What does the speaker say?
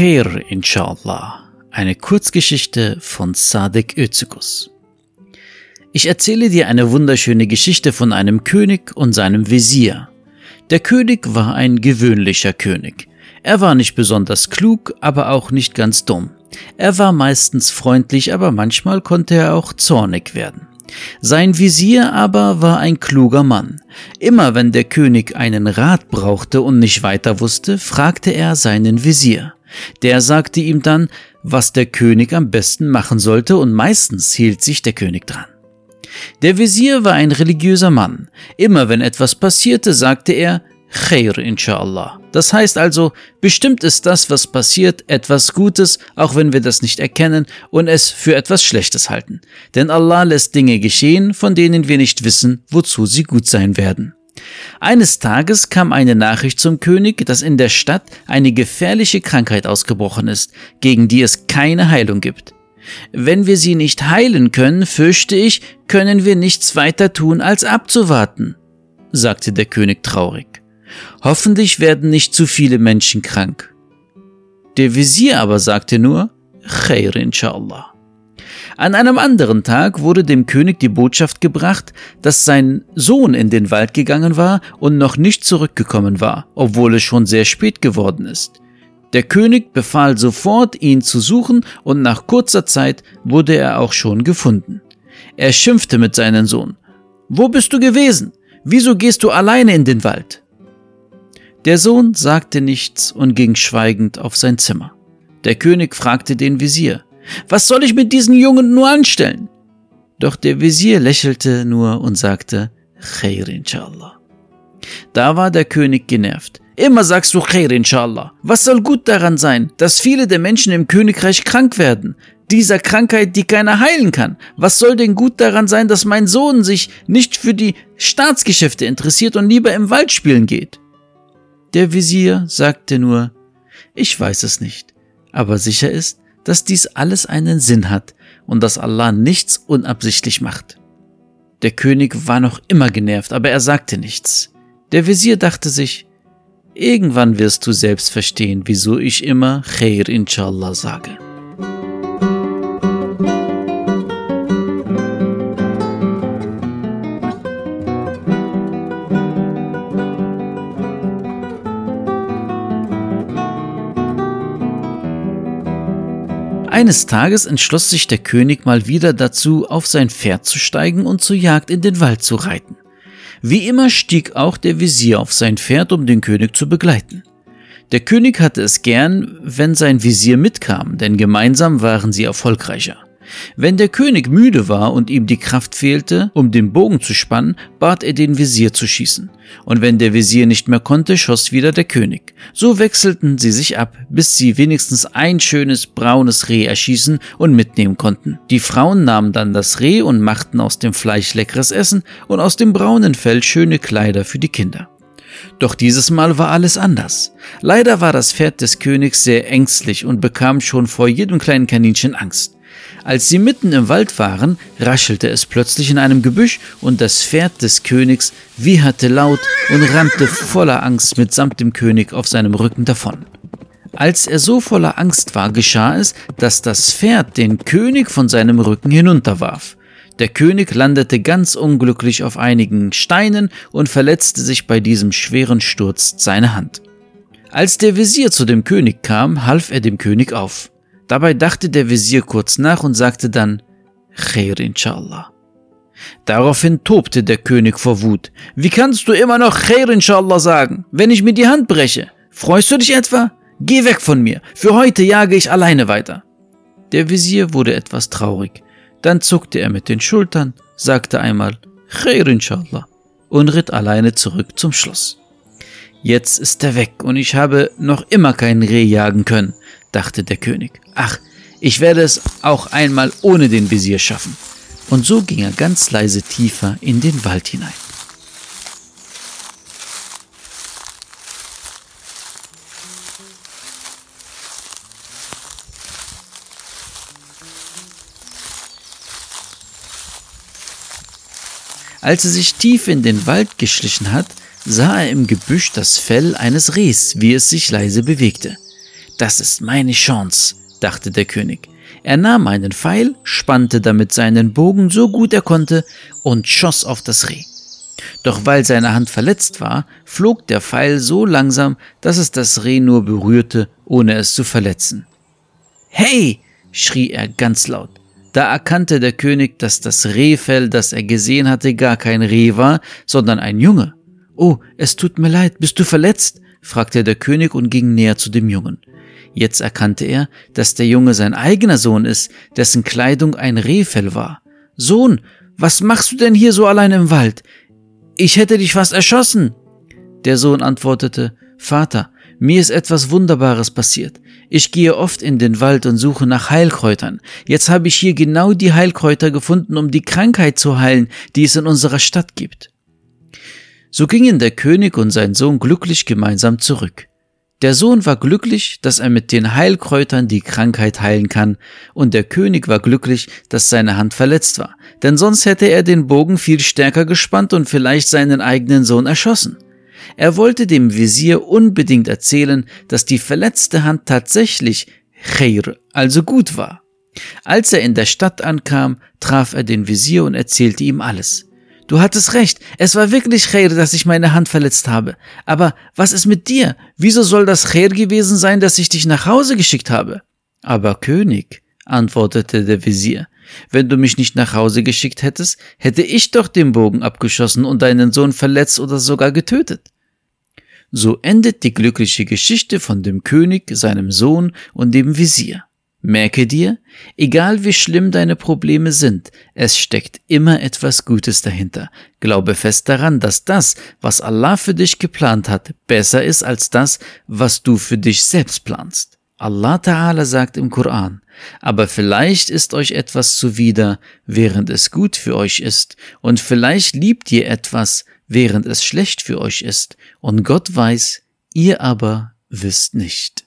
Khair, inshallah. Eine Kurzgeschichte von Sadek Özikus. Ich erzähle dir eine wunderschöne Geschichte von einem König und seinem Visier. Der König war ein gewöhnlicher König. Er war nicht besonders klug, aber auch nicht ganz dumm. Er war meistens freundlich, aber manchmal konnte er auch zornig werden. Sein Visier aber war ein kluger Mann. Immer wenn der König einen Rat brauchte und nicht weiter wusste, fragte er seinen Visier. Der sagte ihm dann, was der König am besten machen sollte, und meistens hielt sich der König dran. Der Visier war ein religiöser Mann. Immer wenn etwas passierte, sagte er, Khair inshallah. Das heißt also, bestimmt ist das, was passiert, etwas Gutes, auch wenn wir das nicht erkennen und es für etwas Schlechtes halten. Denn Allah lässt Dinge geschehen, von denen wir nicht wissen, wozu sie gut sein werden. Eines Tages kam eine Nachricht zum König, dass in der Stadt eine gefährliche Krankheit ausgebrochen ist, gegen die es keine Heilung gibt. Wenn wir sie nicht heilen können, fürchte ich, können wir nichts weiter tun, als abzuwarten, sagte der König traurig. Hoffentlich werden nicht zu viele Menschen krank. Der Visier aber sagte nur, Khair inshallah. An einem anderen Tag wurde dem König die Botschaft gebracht, dass sein Sohn in den Wald gegangen war und noch nicht zurückgekommen war, obwohl es schon sehr spät geworden ist. Der König befahl sofort, ihn zu suchen, und nach kurzer Zeit wurde er auch schon gefunden. Er schimpfte mit seinem Sohn. Wo bist du gewesen? Wieso gehst du alleine in den Wald? Der Sohn sagte nichts und ging schweigend auf sein Zimmer. Der König fragte den Visier, was soll ich mit diesen Jungen nur anstellen? Doch der Visier lächelte nur und sagte, Khair inshallah. Da war der König genervt. Immer sagst du Khair inshallah. Was soll gut daran sein, dass viele der Menschen im Königreich krank werden? Dieser Krankheit, die keiner heilen kann. Was soll denn gut daran sein, dass mein Sohn sich nicht für die Staatsgeschäfte interessiert und lieber im Wald spielen geht? Der Visier sagte nur, ich weiß es nicht, aber sicher ist, dass dies alles einen Sinn hat und dass Allah nichts unabsichtlich macht. Der König war noch immer genervt, aber er sagte nichts. Der Visier dachte sich, irgendwann wirst du selbst verstehen, wieso ich immer Khair inshallah sage. Eines Tages entschloss sich der König mal wieder dazu, auf sein Pferd zu steigen und zur Jagd in den Wald zu reiten. Wie immer stieg auch der Visier auf sein Pferd, um den König zu begleiten. Der König hatte es gern, wenn sein Visier mitkam, denn gemeinsam waren sie erfolgreicher. Wenn der König müde war und ihm die Kraft fehlte, um den Bogen zu spannen, bat er den Visier zu schießen. Und wenn der Visier nicht mehr konnte, schoss wieder der König. So wechselten sie sich ab, bis sie wenigstens ein schönes braunes Reh erschießen und mitnehmen konnten. Die Frauen nahmen dann das Reh und machten aus dem Fleisch leckeres Essen und aus dem braunen Fell schöne Kleider für die Kinder. Doch dieses Mal war alles anders. Leider war das Pferd des Königs sehr ängstlich und bekam schon vor jedem kleinen Kaninchen Angst. Als sie mitten im Wald waren, raschelte es plötzlich in einem Gebüsch und das Pferd des Königs wieherte laut und rannte voller Angst mitsamt dem König auf seinem Rücken davon. Als er so voller Angst war, geschah es, dass das Pferd den König von seinem Rücken hinunterwarf. Der König landete ganz unglücklich auf einigen Steinen und verletzte sich bei diesem schweren Sturz seine Hand. Als der Visier zu dem König kam, half er dem König auf. Dabei dachte der Visier kurz nach und sagte dann, Khair inshallah. Daraufhin tobte der König vor Wut. Wie kannst du immer noch Khair inshallah sagen, wenn ich mir die Hand breche? Freust du dich etwa? Geh weg von mir. Für heute jage ich alleine weiter. Der Visier wurde etwas traurig. Dann zuckte er mit den Schultern, sagte einmal Khair inshallah und ritt alleine zurück zum Schloss. Jetzt ist er weg und ich habe noch immer kein Reh jagen können dachte der König. Ach, ich werde es auch einmal ohne den Visier schaffen. Und so ging er ganz leise tiefer in den Wald hinein. Als er sich tief in den Wald geschlichen hat, sah er im Gebüsch das Fell eines Rehs, wie es sich leise bewegte. Das ist meine Chance, dachte der König. Er nahm einen Pfeil, spannte damit seinen Bogen so gut er konnte und schoss auf das Reh. Doch weil seine Hand verletzt war, flog der Pfeil so langsam, dass es das Reh nur berührte, ohne es zu verletzen. Hey! schrie er ganz laut. Da erkannte der König, dass das Rehfell, das er gesehen hatte, gar kein Reh war, sondern ein Junge. Oh, es tut mir leid, bist du verletzt? fragte der König und ging näher zu dem Jungen. Jetzt erkannte er, dass der Junge sein eigener Sohn ist, dessen Kleidung ein Rehfell war. Sohn, was machst du denn hier so allein im Wald? Ich hätte dich fast erschossen. Der Sohn antwortete, Vater, mir ist etwas Wunderbares passiert. Ich gehe oft in den Wald und suche nach Heilkräutern. Jetzt habe ich hier genau die Heilkräuter gefunden, um die Krankheit zu heilen, die es in unserer Stadt gibt. So gingen der König und sein Sohn glücklich gemeinsam zurück. Der Sohn war glücklich, dass er mit den Heilkräutern die Krankheit heilen kann, und der König war glücklich, dass seine Hand verletzt war, denn sonst hätte er den Bogen viel stärker gespannt und vielleicht seinen eigenen Sohn erschossen. Er wollte dem Visier unbedingt erzählen, dass die verletzte Hand tatsächlich Khair, also gut war. Als er in der Stadt ankam, traf er den Visier und erzählte ihm alles. Du hattest recht, es war wirklich Khair, dass ich meine Hand verletzt habe. Aber was ist mit dir? Wieso soll das Khair gewesen sein, dass ich dich nach Hause geschickt habe? Aber König, antwortete der Visier, wenn du mich nicht nach Hause geschickt hättest, hätte ich doch den Bogen abgeschossen und deinen Sohn verletzt oder sogar getötet. So endet die glückliche Geschichte von dem König, seinem Sohn und dem Visier. Merke dir, egal wie schlimm deine Probleme sind, es steckt immer etwas Gutes dahinter. Glaube fest daran, dass das, was Allah für dich geplant hat, besser ist als das, was du für dich selbst planst. Allah Ta'ala sagt im Koran, aber vielleicht ist euch etwas zuwider, während es gut für euch ist, und vielleicht liebt ihr etwas, während es schlecht für euch ist, und Gott weiß, ihr aber wisst nicht.